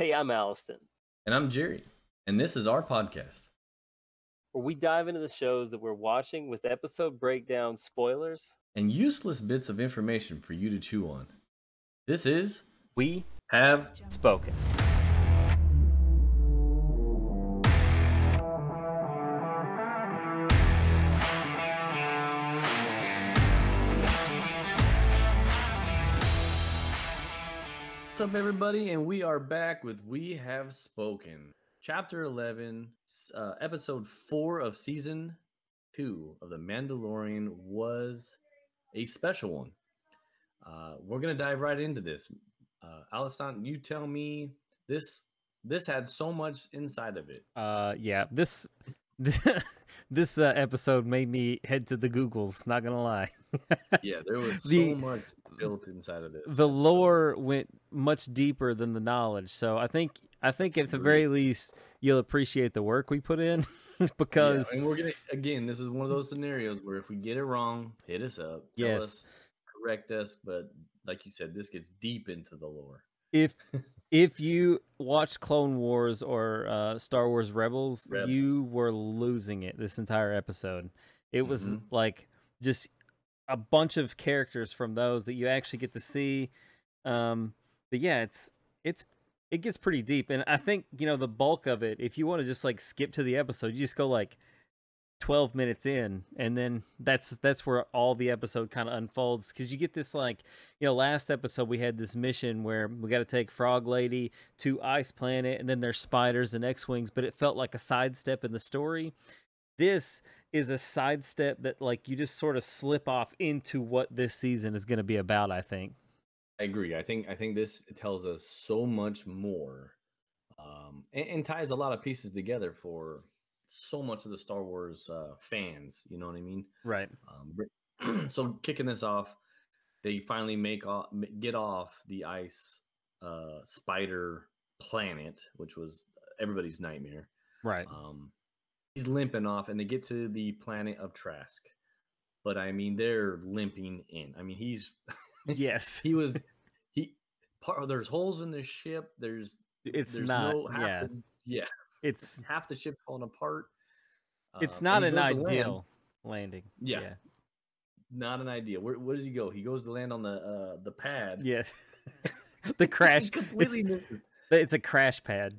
Hey, I'm Alliston, And I'm Jerry. And this is our podcast. where we dive into the shows that we're watching with episode breakdown spoilers. And useless bits of information for you to chew on. This is We Have spoken. Up, everybody? And we are back with We Have Spoken, Chapter 11, uh, Episode 4 of Season 2 of The Mandalorian was a special one. Uh, we're going to dive right into this. Uh, Alisson, you tell me this. This had so much inside of it. Uh, yeah, this this uh, episode made me head to the Googles. Not gonna lie, Yeah, there was The- so much built inside of this. the episode. lore went much deeper than the knowledge. So I think I think at the very least you'll appreciate the work we put in Yeah, because and we're gonna again. This is one of those scenarios where if we get it wrong, hit us up, tell Yes. us, correct us. But like you said, this gets deep into the lore. if if you watched Clone Wars or uh, Star Wars Rebels, Rebels. you were losing it this entire episode. It was Mhm. like just a bunch of characters from those that you actually get to see. Um, but yeah, it's it's it gets pretty deep, and I think you know the bulk of it. If you want to just like skip to the episode, you just go like. 12 minutes in and then that's that's where all the episode kind of unfolds because you get this like you know, last episode we had this mission where we got to take Frog Lady to Ice Planet, and then there's spiders and X Wings, but it felt like a sidestep in the story. This is a sidestep that, like, you just sort of slip off into what this season is going to be about, I think. I agree. I think I think this tells us so much more, um, and, and ties a lot of pieces together for so much of the Star Wars uh, fans. You know what I mean? Right. Um, so kicking this off, they finally make off, get off the ice uh, spider planet, which was everybody's nightmare. Right. Um, he's limping off, and they get to the planet of Trask. But I mean, they're limping in. I mean, he's yes. he was he. Part, there's holes in the ship. There's It's there's not. no yeah. the- yeah, It's half the ship falling apart. it's Um, not an to land- ideal landing. Yeah. Yeah. not an idea. Where, where does he go? He goes to land on the uh, the pad. Yes. the crash. It's, completely misses. it's a crash pad.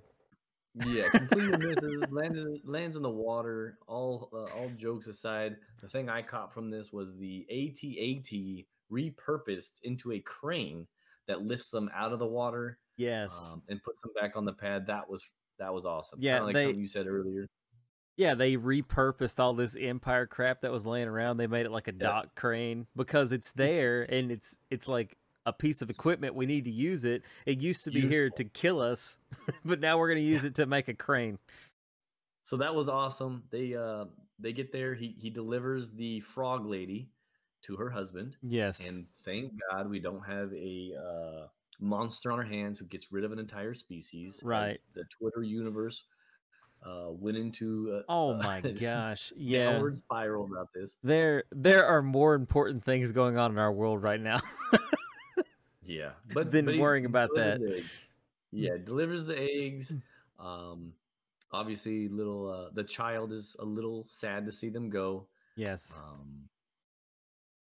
Yeah, completely misses. Lands lands in the water. All uh, all jokes aside, the thing I caught from this was the AT-AT repurposed into a crane that lifts them out of the water Yes. um, and puts them back on the pad. That was that was awesome. Yeah, Kinda like they- something you said earlier. Yeah, they repurposed all this Empire crap that was laying around. They made it like a dock crane because it's there and it's it's like a piece of equipment. We need to use it. It used to be here to kill us, but now we're going to use it to make a crane. So that was awesome. They uh they get there. He he delivers the frog lady to her husband. Yes. And thank God we don't have a uh, monster on our hands who gets rid of an entire species. Right. The Twitter universe uh, went into uh, oh uh, my gosh. Yeah. downward spiral about this. There there are more important things going on in our world right now. Yeah, but Than but worrying about that. Yeah, delivers the eggs. Um, obviously, little uh, the child is a little sad to see them go. yes. Um,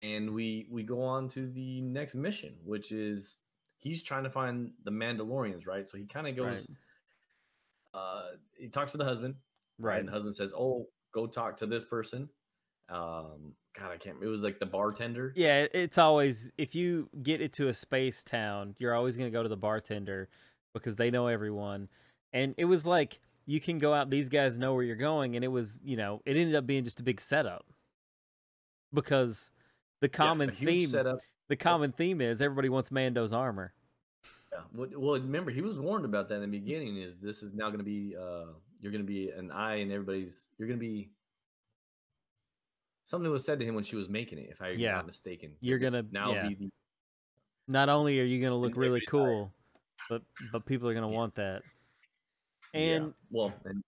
and we we go on to the next mission, which is he's trying to find the Mandalorians, right? So he kind of goes. Uh, he talks to the husband, right? Right. And the husband says, "Oh, go talk to this person." Um, God, I can't. It was like the bartender. Yeah, it's always if you get into a space town, you're always going to go to the bartender because they know everyone. And it was like you can go out; these guys know where you're going, and it was you know it ended up being just a big setup because the common huge theme setup. The common theme is everybody wants Mando's armor. Yeah. Well, remember he was warned about that in the beginning. Is this is now going to be uh you're going to be an eye and everybody's. You're going to be. Something was said to him when she was making it, if I'm Yeah. not mistaken. You're gonna now yeah. be the Not only are you going to look really everybody's eye. cool, but but people are going to Yeah. want that. And well, and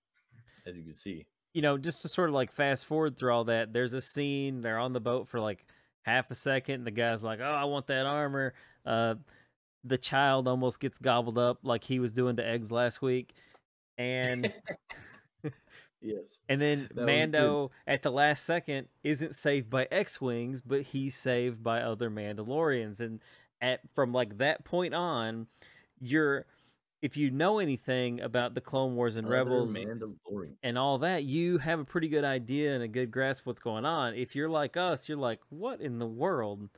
as you can see, you know, just to sort of like fast forward through all that, there's a scene, they're on the boat for like half a second, and the guy's like, Oh, I want that armor. Uh the child almost gets gobbled up like he was doing to eggs last week, and yes. and then That. Mando at the last second isn't saved by X-wings, but he's saved by other Mandalorians, and at from like that point on, you're if you know anything about the Clone Wars and oh, Other Rebels and all that, you have a pretty good idea and a good grasp of what's going on. If you're like us, you're like, what in the world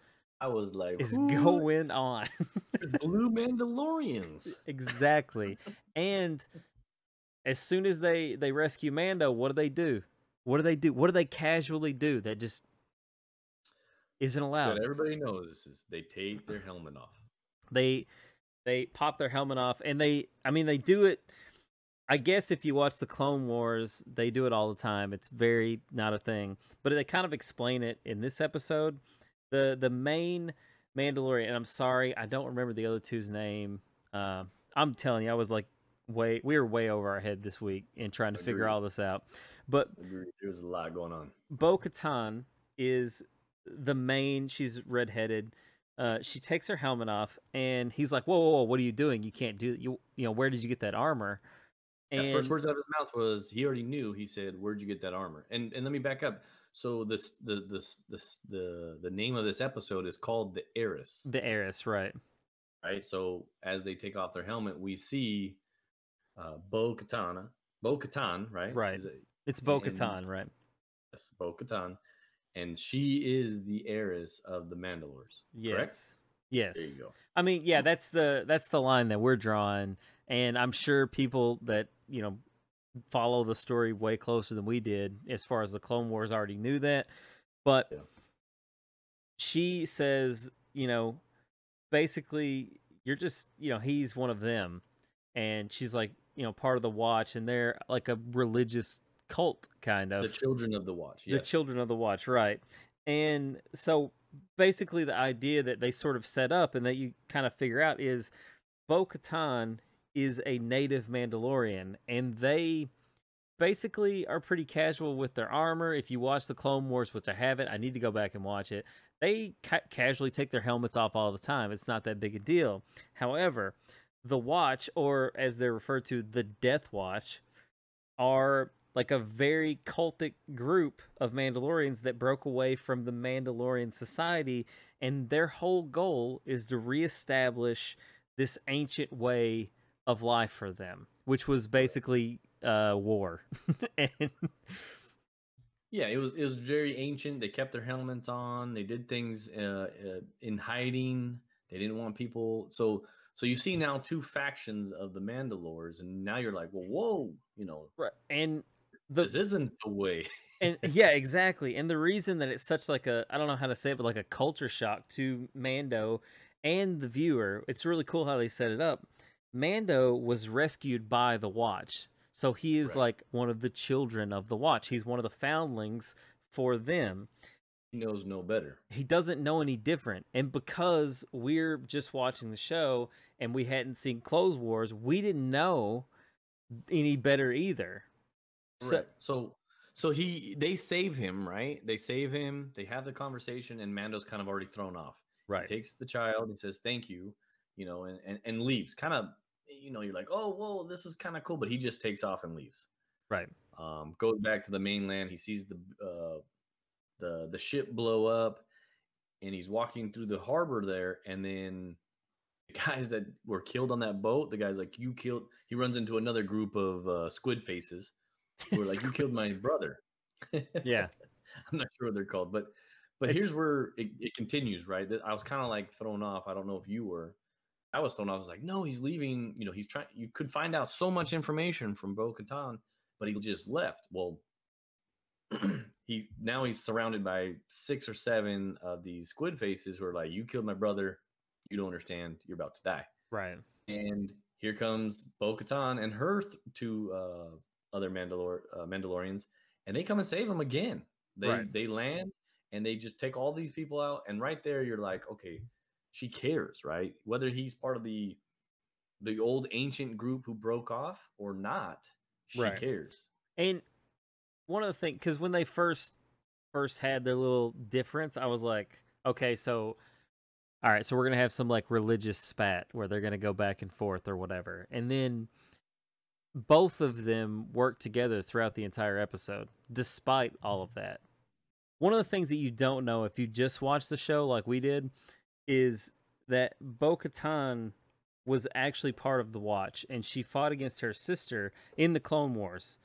I was like, is going on? Blue Mandalorians. exactly. And as soon as they they rescue Mando, what do they do? What do they do? What do they casually do that just isn't allowed? Everybody knows this is they take their helmet off. they they pop their helmet off and they i mean they do it i guess if you watch the clone wars they do it all the time it's very not a thing but they kind of explain it in this episode the the main mandalorian and i'm sorry i don't remember the other two's name uh, i'm telling you i was like way we were way over our head this week in trying to figure all this out but Agreed. There's a lot going on. Bo Katan is the main. She's redheaded. Uh, she takes her helmet off, and he's like, "Whoa, whoa, whoa! What are you doing? You can't do you. You know, where did you get that armor?" Yeah, And first words out of his mouth was he already knew. He said, "Where'd you get that armor?" And and let me back up. So this the this this the the name of this episode is called the Heiress, the heiress, right? right? So as they take off their helmet, we see uh, Bo Katana, Bo Katan, right? Right. It- It's Bo Katan, right? Yes, Bo Katan, and she is the heiress of the Mandalores. Yes. Correct? Yes. There you go. I mean, yeah, that's the that's the line that we're drawing, and I'm sure people that you know follow the story way closer than we did, as far as the Clone Wars, already knew that. But Yeah. she says, you know, basically, you're just, you know, he's one of them, and she's like, you know, part of the Watch, and they're like a religious cult kind of. The children of the Watch. the children of the watch right. And so basically the idea that they sort of set up and that you kind of figure out is bo-katan is a native mandalorian and they basically are pretty casual with their armor. If you watch the clone wars which i haven't i need to go back and watch it they ca- casually take their helmets off all the time. It's not that big a deal. However the watch or as they're referred to the death watch are like a very cultic group of Mandalorians that broke away from the Mandalorian society, and their whole goal is to reestablish this ancient way of life for them, which was basically uh, war. and Yeah, it was it was very ancient. They kept their helmets on. They did things uh, uh, in hiding. They didn't want people. So so you see now two factions of the Mandalores, and now you're like, well, whoa, you know, right, and the this isn't the way. and yeah, exactly. And the reason that it's such like a I don't know how to say it, but like a culture shock to Mando and the viewer. It's really cool how they set it up. Mando was rescued by the Watch. So he is Right. like one of the children of the Watch. He's one of the foundlings for them. He knows no better. He doesn't know any different. And because we're just watching the show and we hadn't seen Clone Wars, we didn't know any better either. So, Right. So so he they save him, right? They save him. They have the conversation, and Mando's kind of already thrown off. right. He takes the child and says thank you, you know, and and, and leaves. Kind of, you know, you're like, oh, whoa, this is kind of cool, but he just takes off and leaves. Right. Um, goes back to the mainland. He sees the uh, the the ship blow up, and he's walking through the harbor there, and then the guys that were killed on that boat, the guys like you killed. He runs into another group of uh, squid faces who are like, you killed my brother. Yeah. I'm not sure what they're called, but but It's- here's where it, it continues, right? That I was kind of like thrown off. I don't know if you were. I was thrown off. I was like, no, he's leaving. You know, he's trying. You could find out so much information from Bo Katan, but he just left. Well, he now he's surrounded by six or seven of these squid faces who are like, "You killed my brother. You don't understand. You're about to die." Right. and here comes Bo Katan and her th- two uh, other Mandalor- uh, Mandalorians, and they come and save him again. They Right. they land and they just take all these people out, and right there you're like, okay, she cares, right? Whether he's part of the the old ancient group who broke off or not, she Right. cares. And one of the things, because when they first first had their little difference, I was like, okay, so all right, so we're gonna have some like religious spat where they're gonna go back and forth or whatever, and then both of them work together throughout the entire episode, despite all of that. One of the things that you don't know if you just watch the show like we did is that Bo Katan was actually part of the Watch, and she fought against her sister in the Clone Wars.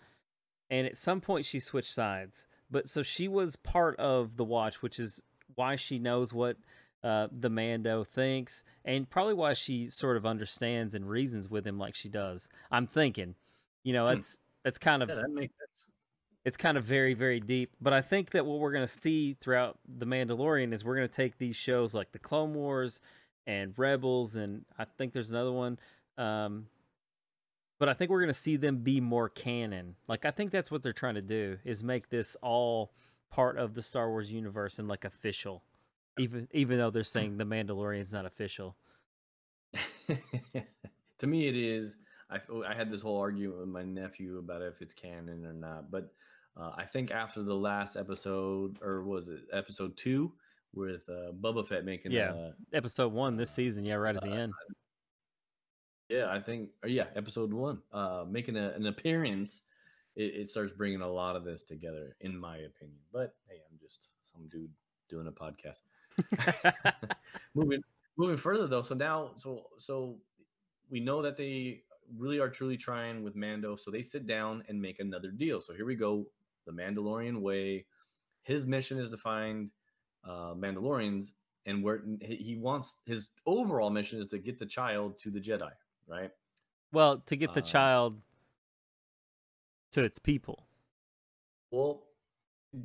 And at some point, she switched sides. But so she was part of the Watch, which is why she knows what uh, the Mando thinks, and probably why she sort of understands and reasons with him like she does. I'm thinking, you know, Hmm. that's that's kind of Yeah, that makes sense. it's kind of very very deep but i think that what we're going to see throughout the mandalorian is we're going to take these shows like the clone wars and rebels and i think there's another one um, but i think we're going to see them be more canon like i think that's what they're trying to do is make this all part of the star wars universe and like official even even though they're saying the mandalorian's not official to me, it is. I, I had this whole argument with my nephew about if it's canon or not, but uh, I think after the last episode, or was it episode two, with uh, Boba Fett making, Yeah. uh, episode one this season yeah right at the end yeah, I think, or yeah, episode one, uh, making a, an appearance, it, it starts bringing a lot of this together, in my opinion. But hey, I'm just some dude doing a podcast. moving moving further though so now so so we know that they really are truly trying with mando so they sit down and make another deal. So here we go the mandalorian way. His mission is to find uh mandalorians and where he wants his overall mission is to get the child to the jedi right? Well to get the Um, child to its people. Well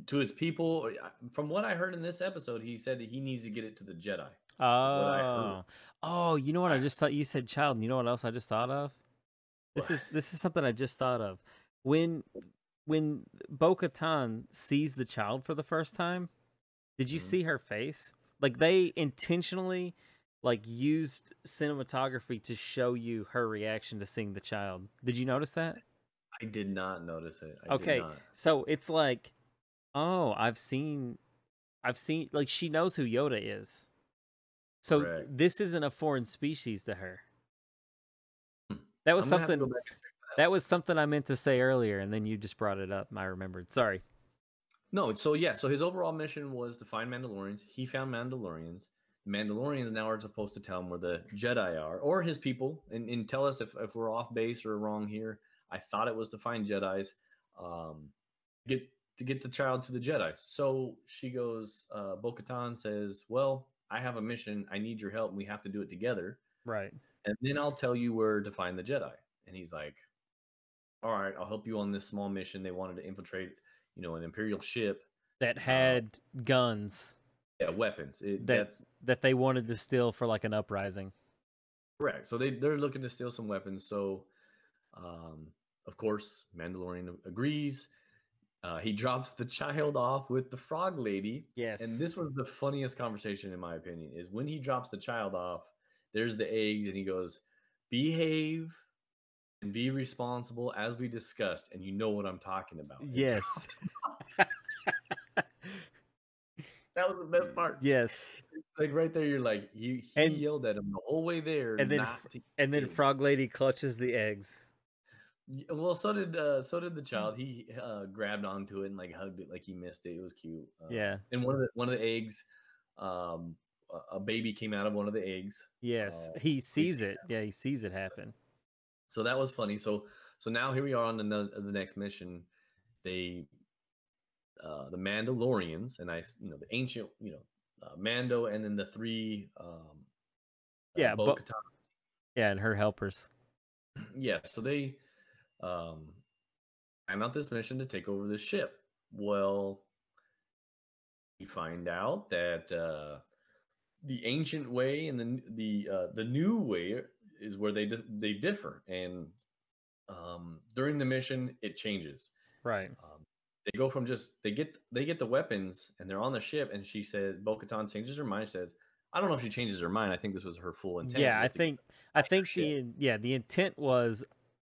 to his people from what i heard in this episode he said that he needs to get it to the jedi Oh, oh, you know what? I just thought you said child. And you know what else I just thought of? This What? is this is something I just thought of. When when Bo Katan sees the child for the first time, did you Mhm. see her face? Like they intentionally like used cinematography to show you her reaction to seeing the child. Did you notice that? i did not notice it I did Okay. So it's like, oh, I've seen, I've seen, like she knows who Yoda is. So Correct. this isn't a foreign species to her. Hmm. That was I'm gonna have to something. go back and check that. That was something I meant to say earlier, and then you just brought it up. I remembered. Sorry. No, so yeah, so his overall mission was to find Mandalorians. He found Mandalorians. Mandalorians now are supposed to tell him where the Jedi are, or his people, and, and tell us if, if we're off base or wrong here. I thought it was to find Jedi's, um, get to get the child to the Jedi. So she goes, uh, Bo-Katan says, "Well, I have a mission. I need your help. And we have to do it together, Right. and then I'll tell you where to find the Jedi." And he's like, "All right, I'll help you on this small mission. They wanted to infiltrate, you know, an Imperial ship." That had guns Yeah, weapons. It, That- that's that they wanted to steal for like an uprising. correct. So they they're looking to steal some weapons. So, um, of course, Mandalorian agrees. Uh, he drops the child off with the frog lady, Yes. and this was the funniest conversation in my opinion. Is when he drops the child off. There's the eggs, and he goes, "Behave and be responsible, as we discussed." And you know what I'm talking about. Yes. drops it off. that was the best part. yes. like right there, you're like he, he And- yelled at him the whole way there, and then And then eggs. Frog Lady clutches the eggs. Well, so did uh, so did the child. He uh, grabbed onto it and like hugged it like he missed it. It was cute. Uh, Yeah. And one of the one of the eggs, um, a- baby came out of one of the eggs. Yes. Uh, he sees see it. Yeah, he sees it happen. So that was funny. So so now here we are on the the next mission. They, uh, the Mandalorians, and I, you know, the ancient, you know, uh, Mando, and then the three, um, Yeah, uh, Bo- Bo-Katan Yeah, and her helpers. yeah so they um i'm out this mission to take over the ship. Well we find out that uh the ancient way and the the uh the new way is where they they differ. And um during the mission it changes. Right. um, they go from just they get they get the weapons and they're on the ship and she says Bo-Katan changes her mind. Says I don't know if she changes her mind. I think this was her full intent. Yeah, I was to get think I think the yeah the intent was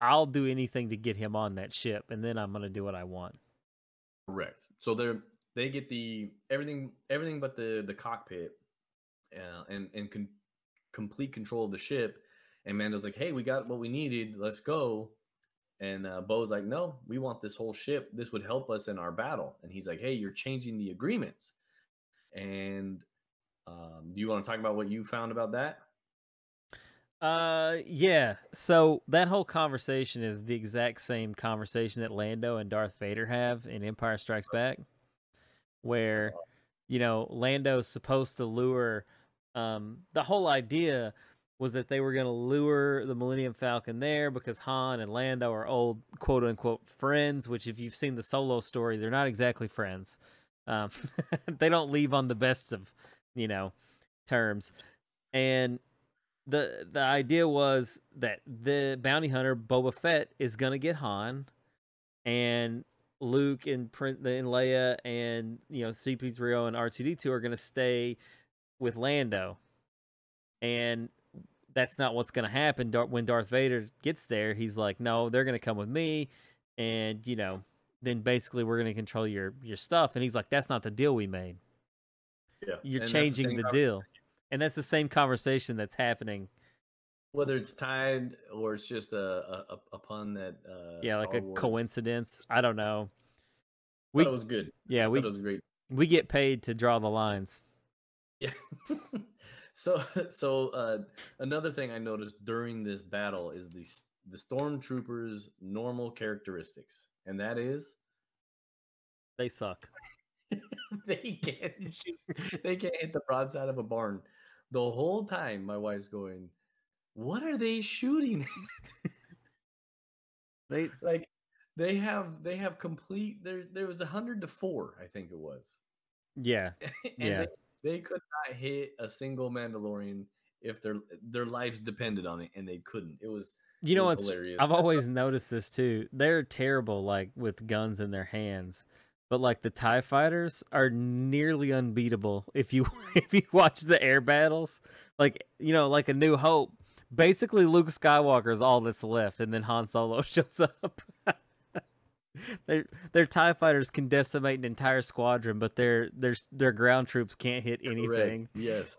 I'll do anything to get him on that ship, and then I'm gonna do what I want. Correct. So they're they get the everything everything but the the cockpit, uh, and and con- complete control of the ship. And Mando's like, "Hey, we got what we needed. Let's go." And uh, Bo's like, "No, we want this whole ship. This would help us in our battle." And he's like, "Hey, you're changing the agreements." And um, do you want to talk about what you found about that? Uh, yeah. So that whole conversation is the exact same conversation that Lando and Darth Vader have in Empire Strikes Back, where you know Lando's supposed to lure. Um, the whole idea was that they were going to lure the Millennium Falcon there because Han and Lando are old quote unquote friends. Which, if you've seen the Solo story, they're not exactly friends. Um, they don't leave on the best of you know terms, and the the idea was that the bounty hunter Boba Fett is gonna get Han, and Luke and Prin- and Leia and you know CP3O and R2D2 are gonna stay with Lando, and that's not what's gonna happen. Dar- when Darth Vader gets there, he's like, no, they're gonna come with me, and you know, then basically we're gonna control your your stuff. And he's like, that's not the deal we made. Yeah, You're And changing the conver- deal. And that's the same conversation that's happening Whether it's tied or it's just a a, a- pun that uh, yeah, like a Wars- coincidence. I don't know. We thought it was good. yeah, we it was great. we get paid to draw the lines. Yeah. so so uh another thing I noticed during this battle is the the stormtroopers normal characteristics. And that is They suck. they can't shoot they can't hit the broadside of a barn. The whole time my wife's going, What are they shooting? They like they have they have complete there there was a hundred to four, I think it was. yeah. and Yeah. they, they could not hit a single Mandalorian if their their lives depended on it, and they couldn't. It was You know what's hilarious. I've always noticed this too. They're terrible like with guns in their hands. But like the TIE fighters are nearly unbeatable if you if you watch the air battles. Like you know, like a new hope. Basically Luke Skywalker is all that's left and then Han Solo shows up. their their TIE fighters can decimate an entire squadron, but their their their ground troops can't hit Correct. anything. Yes.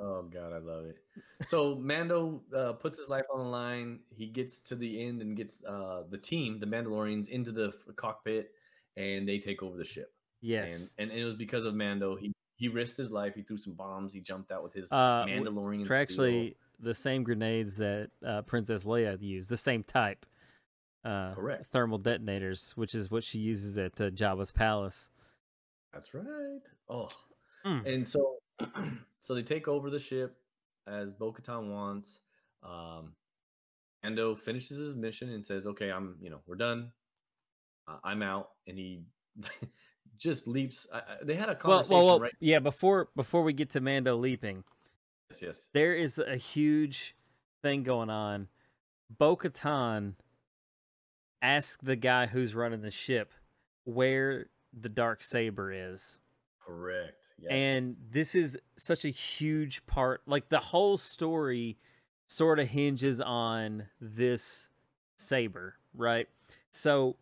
Oh god, I love it. So Mando uh, puts his life on the line. He gets to the end and gets uh, the team, the Mandalorians, into the f- cockpit, and they take over the ship. Yes. And, and it was because of Mando. He he risked his life. He threw some bombs. He jumped out with his Uh, Mandalorian. They're actually the same grenades that uh, Princess Leia used, the same type. Uh, Correct. Thermal detonators, which is what she uses at uh, Jabba's palace. That's right. Oh, Mm. and so so they take over the ship as Bo-Katan wants. Um, Ando finishes his mission and says, "Okay, I'm you know we're done. Uh, I'm out." And he just leaps. I, I- they had a conversation, well, well, right? yeah. Before before we get to Mando leaping, Yes, yes. there is a huge thing going on. Bo-Katan asked the guy who's running the ship where the dark saber is. Correct. Yes. And this is such a huge part. Like the whole story sort of hinges on this saber, right? So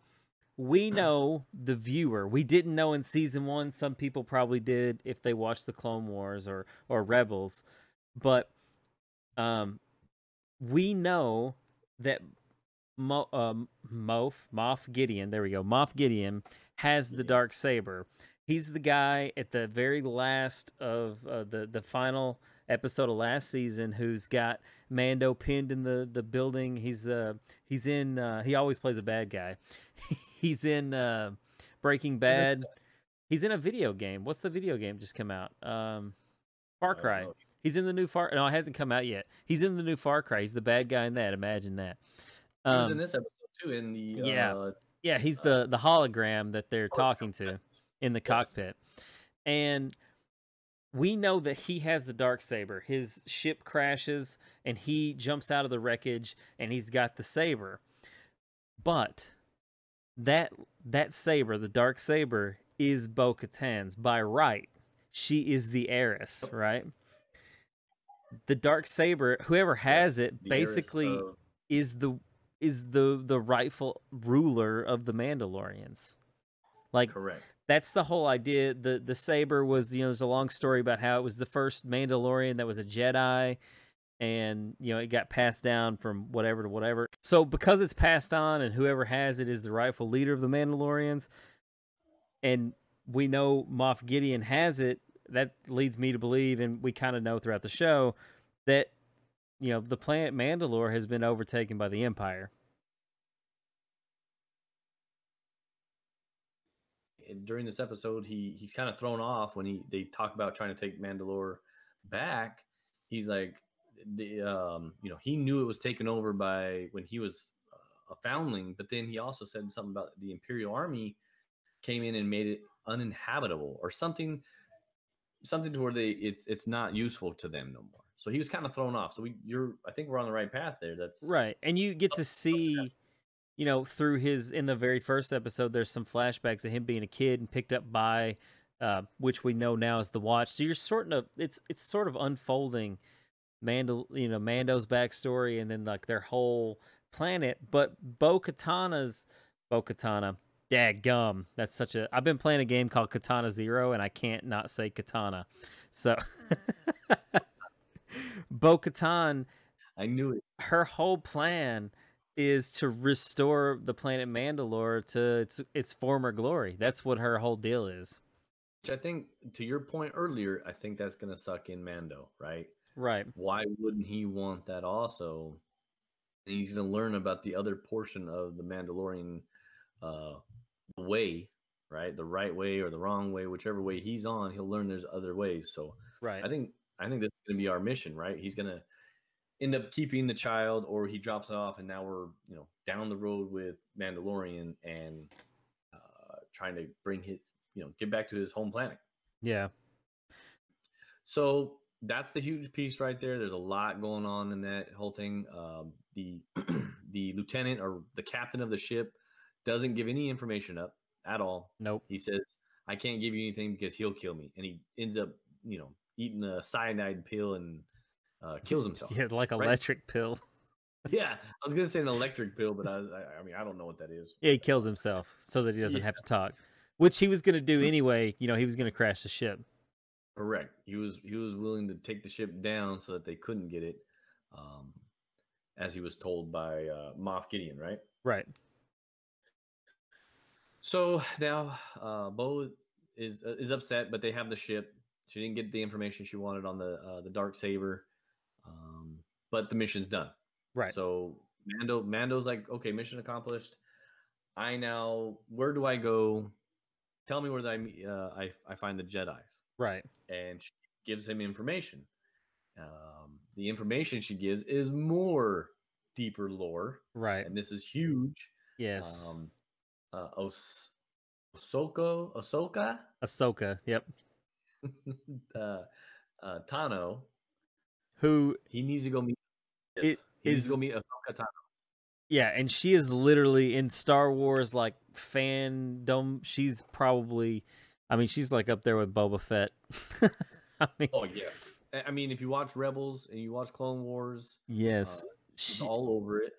we know the viewer. We didn't know in season one. Some people probably did if they watched the Clone Wars or or Rebels, but um, we know that Mo, um, Moff Moff Gideon. There we go. Moff Gideon has the dark saber. He's the guy at the very last of uh, the the final episode of last season who's got Mando pinned in the the building. He's the he's in. Uh, he always plays a bad guy. he's in uh, Breaking Bad. He's in a video game. What's the video game just come out? Um, Far Cry. He's in the new Far. No, it hasn't come out yet. He's in the new Far Cry. He's the bad guy in that. Imagine that. He was in Um, this episode too. In the yeah. uh, yeah, he's the the hologram that they're talking to. In the Yes. cockpit. And we know that he has the dark saber. His ship crashes and he jumps out of the wreckage and he's got the saber. But that that saber, the dark saber is Bo-Katan's by right. She is the heiress, right? The dark saber, whoever has yes, it, heiress basically is the is the the rightful ruler of the Mandalorians. Like correct. That's the whole idea. The the saber was you know there's a long story about how it was the first Mandalorian that was a Jedi, and you know it got passed down from whatever to whatever. So because it's passed on, and whoever has it is the rightful leader of the Mandalorians, and we know Moff Gideon has it. That leads me to believe, and we kind of know throughout the show that you know the planet Mandalore has been overtaken by the Empire. During this episode, he he's kind of thrown off when he they talk about trying to take Mandalore back. He's like, the um, you know, he knew it was taken over by when he was a foundling, but then he also said something about the Imperial Army came in and made it uninhabitable or something, something to where they it's it's not useful to them no more. So he was kind of thrown off. So we you're I think we're on the right path there. That's right, and you get to see you know, through his in the very first episode, there's some flashbacks of him being a kid and picked up by, uh, which we know now is the Watch. So you're sort of it's it's sort of unfolding, Mando, you know, Mando's backstory and then like their whole planet. But Bo Katana's Bo Katana, dad gum. That's such a. I've been playing a game called Katana Zero and I can't not say Katana. So, Bo Katan. I knew it. Her whole plan is to restore the planet Mandalore to its its former glory. That's what her whole deal is. Which I think, to your point earlier, I think that's gonna suck in Mando, right? Right. Why wouldn't he want that also? He's gonna learn about the other portion of the Mandalorian uh, way, right? The right way or the wrong way, whichever way he's on, he'll learn there's other ways. So, right. I think I think that's gonna be our mission, right? He's gonna end up keeping the child or he drops off and now we're you know down the road with mandalorian and uh, trying to bring his you know get back to his home planet. Yeah. So that's the huge piece right there. There's a lot going on in that whole thing. Um, the the lieutenant or the captain of the ship doesn't give any information up at all. Nope. He says i can't give you anything because he'll kill me. And he ends up you know eating a cyanide pill and uh, kills himself. Yeah, like electric pill. yeah, I was gonna say an electric pill, but I, was, I, I, mean, I don't know what that is. Yeah, he kills himself so that he doesn't yeah. have to talk, which he was gonna do anyway. You know, he was gonna crash the ship. Correct. He was he was willing to take the ship down so that they couldn't get it, um, as he was told by uh, Moff Gideon, right? Right. So now uh, Bo is uh, is upset, but they have the ship. She didn't get the information she wanted on the uh, the dark saber. Um, but the mission's done. Right. So Mando Mando's like, okay, mission accomplished. I now where do I go? Tell me where I uh, I I find the Jedi's. Right. And she gives him information. Um, the information she gives is more deeper lore. Right. And this is huge. Yes. Um, uh, Os- Ahsoka, Ahsoka, Ahsoka. Yep. uh, uh, Tano who he needs to go meet. Yes, he needs to go meet Ahsoka Tano. Yeah, and she is literally in Star Wars like fandom. She's probably, I mean, she's like up there with Boba Fett. I mean, oh yeah. I mean, if you watch Rebels and you watch Clone Wars, yes, uh, she's she, all over it.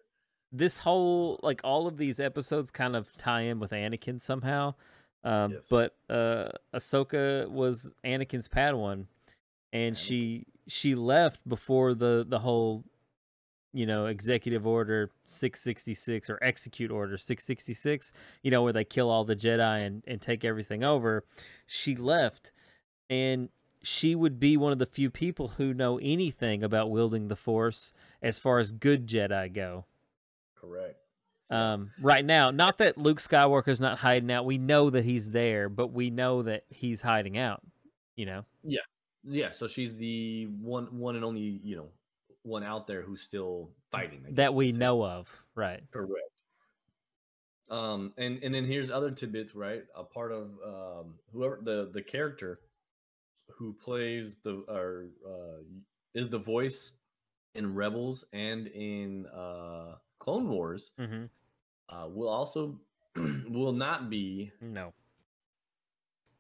This whole like all of these episodes kind of tie in with Anakin somehow. Um, yes. But uh, Ahsoka was Anakin's Padawan, and Anakin. she she left before the the whole you know executive order 666 or execute order 666 you know where they kill all the jedi and and take everything over. She left and she would be one of the few people who know anything about wielding the force as far as good jedi go. Correct. Um, right now not that luke skywalker's not hiding out. We know that he's there but we know that he's hiding out you know? Yeah yeah, so she's the one one and only, you know, one out there who's still fighting. That we know of, right? Correct. Um, and and then here's other tidbits, right? A part of um, whoever the the character who plays the or uh, is the voice in Rebels and in uh, Clone Wars mm-hmm. uh, will also will not be no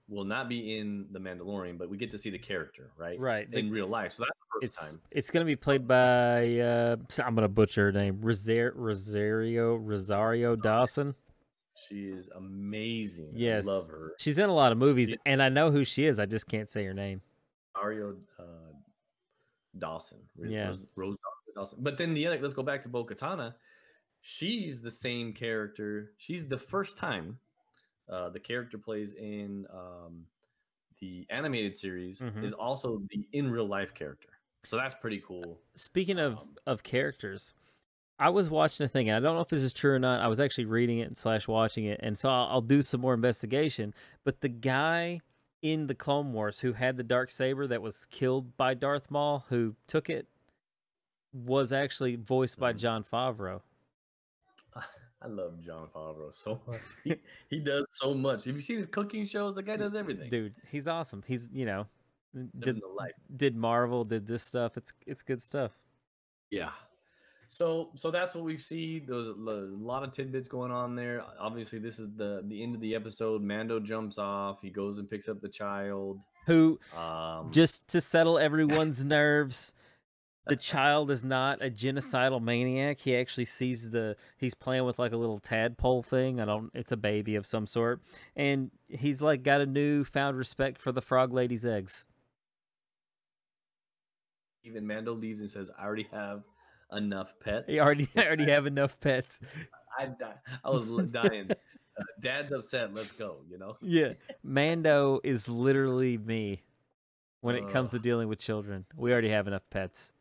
will not be in the Mandalorian, but we get to see the character, right? Right. In the, real life. So that's the first it's, time. It's going to be played by uh I'm going to butcher her name, Rosario Rosario Rosario Dawson. She is amazing. Yes. I love her. She's in a lot of movies, She- and I know who she is. I just can't say her name. Mario uh, Dawson. Yeah. Rose Dawson. But then the other, let's go back to Bo Katana. She's the same character. She's the first time uh, the character plays in um, the animated series Mhm. is also the in real life character. So that's pretty cool. Speaking of Um, of characters, I was watching a thing, and I don't know if this is true or not. I was actually reading it and slash watching it, and so I'll, I'll do some more investigation. But the guy in the Clone Wars who had the dark saber that was killed by Darth Maul, who took it, was actually voiced by Mhm. Jon Favreau. I love Jon Favreau so much. He, he does so much. Have you seen his cooking shows? The guy does everything. Dude, he's awesome. He's you know did the life. did Marvel, did this stuff. It's it's good stuff. Yeah. So so that's what we see. There's a lot of tidbits going on there. Obviously, this is the the end of the episode. Mando jumps off. He goes and picks up the child. Who Um, just to settle everyone's nerves the child is not a genocidal maniac he actually sees the he's playing with like a little tadpole thing i don't it's a baby of some sort and he's like got a new found respect for the frog lady's eggs even Mando leaves and says, "I already have enough pets." he already I already have enough pets I di- I was dying. Uh, Dad's upset. Let's go. You know. yeah mando is literally me when it comes to dealing with children we already have enough pets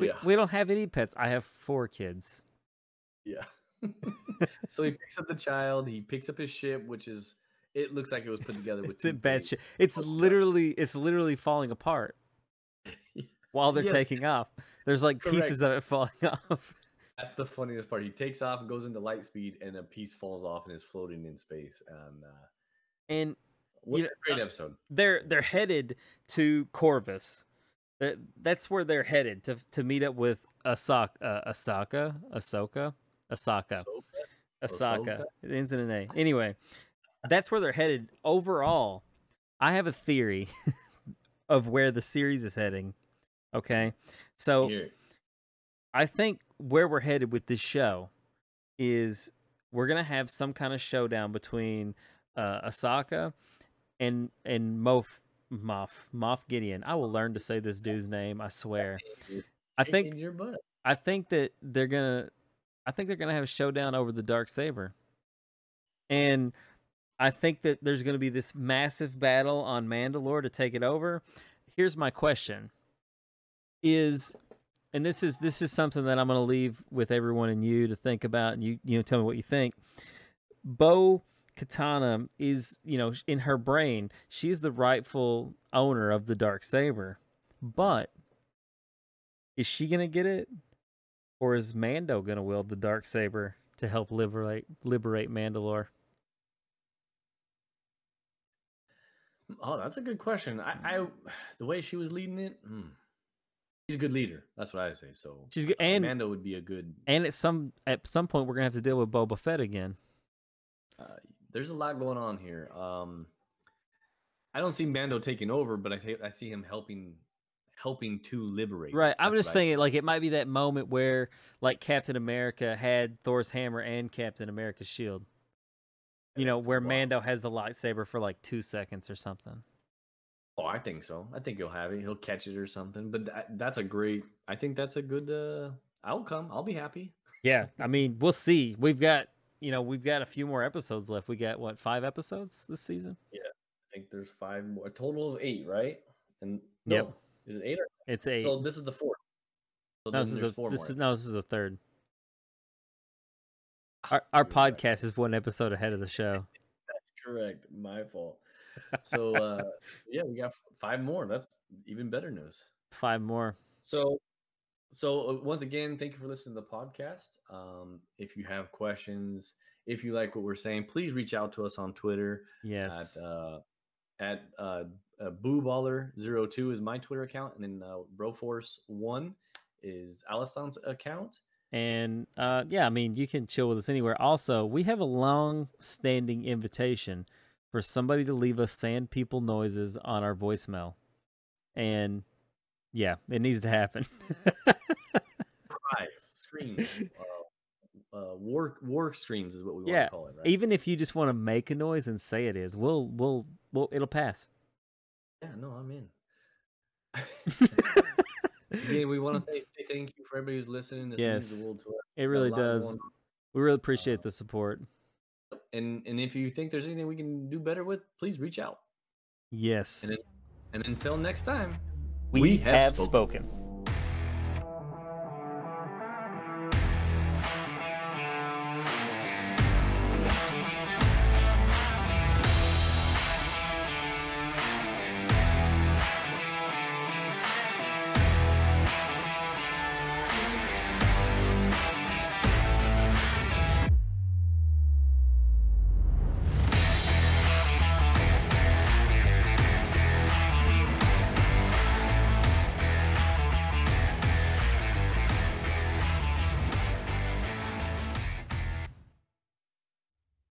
we, Yeah. we don't have any pets i have four kids Yeah. so he picks up the child. He picks up his ship, which is it looks like it was put together with it's in bad. It's literally it's literally falling apart while they're Yes. taking off. There's like pieces of it falling off. That's the funniest part. He takes off and goes into light speed, and a piece falls off and is floating in space. And uh, And what You a know, great episode. they're they're headed to Corvus. That that's where they're headed to to meet up with Asaka uh, Asaka Ahsoka Asaka Asaka. It ends in an A. Anyway, that's where they're headed. Overall, I have a theory of where the series is heading. Okay, so here, I think where we're headed with this show is we're gonna have some kind of showdown between uh, Asaka and and Moff Moff Moff Gideon. I will learn to say this dude's name. I swear. I think. I think that they're gonna I think they're gonna have a showdown over the dark saber, and I think that there's gonna be this massive battle on Mandalore to take it over. Here's my question: Is and this is this is something that I'm gonna leave with everyone and you to think about, and you you know tell me what you think. Bo Katana is you know in her brain she's the rightful owner of the dark saber, but is she gonna get it? Or is Mando gonna wield the dark saber to help liberate liberate Mandalore? Oh, that's a good question. I, I the way she was leading it, hmm. she's a good leader. That's what I say. So She's good, and Mando would be a good. and at some at some point we're gonna have to deal with Boba Fett again. Uh, there's a lot going on here. Um, I don't see Mando taking over, but I think I see him helping, helping to liberate. Right. I'm just saying like it might be that moment where like Captain America had Thor's hammer and Captain America's shield. You know, where Wow. Mando has the lightsaber for like two seconds or something. Oh, I think so. I think he'll have it. He'll catch it or something. But that, that's a great. I think that's a good uh, outcome. I'll be happy. Yeah, I mean, we'll see. We've got you know we've got a few more episodes left. We got what five episodes this season? Yeah, I think there's five more, a total of eight, right? And Yep. no, is it eight or It's eight. so? This is the fourth. So no, this is a, four this more. is no, this is the third. Our our podcast is one episode ahead of the show. That's correct. My fault. So uh so yeah, we got five more. That's even better news. Five more. So so uh, once again, thank you for listening to the podcast. Um if you have questions, if you like what we're saying, please reach out to us on Twitter Yes. at uh at uh, uh booballer02 is my Twitter account and then uh Broforce1 is Alison's account. And uh, yeah, I mean, you can chill with us anywhere. Also, we have a long standing invitation for somebody to leave us sand people noises on our voicemail. And yeah, it needs to happen. Cries, screams, uh, uh, war war streams is what we want Yeah, to call it, right? Even if you just want to make a noise and say it is, we'll we'll we'll it'll pass. Yeah, no, I'm in. Again, we want to say, say thank you for everybody who's listening. This means Yes. the world to us. It really does. We really appreciate Uh, the support. on. And and if you think there's anything we can do better with, please reach out. Yes. And, it, and until next time, We, have spoken.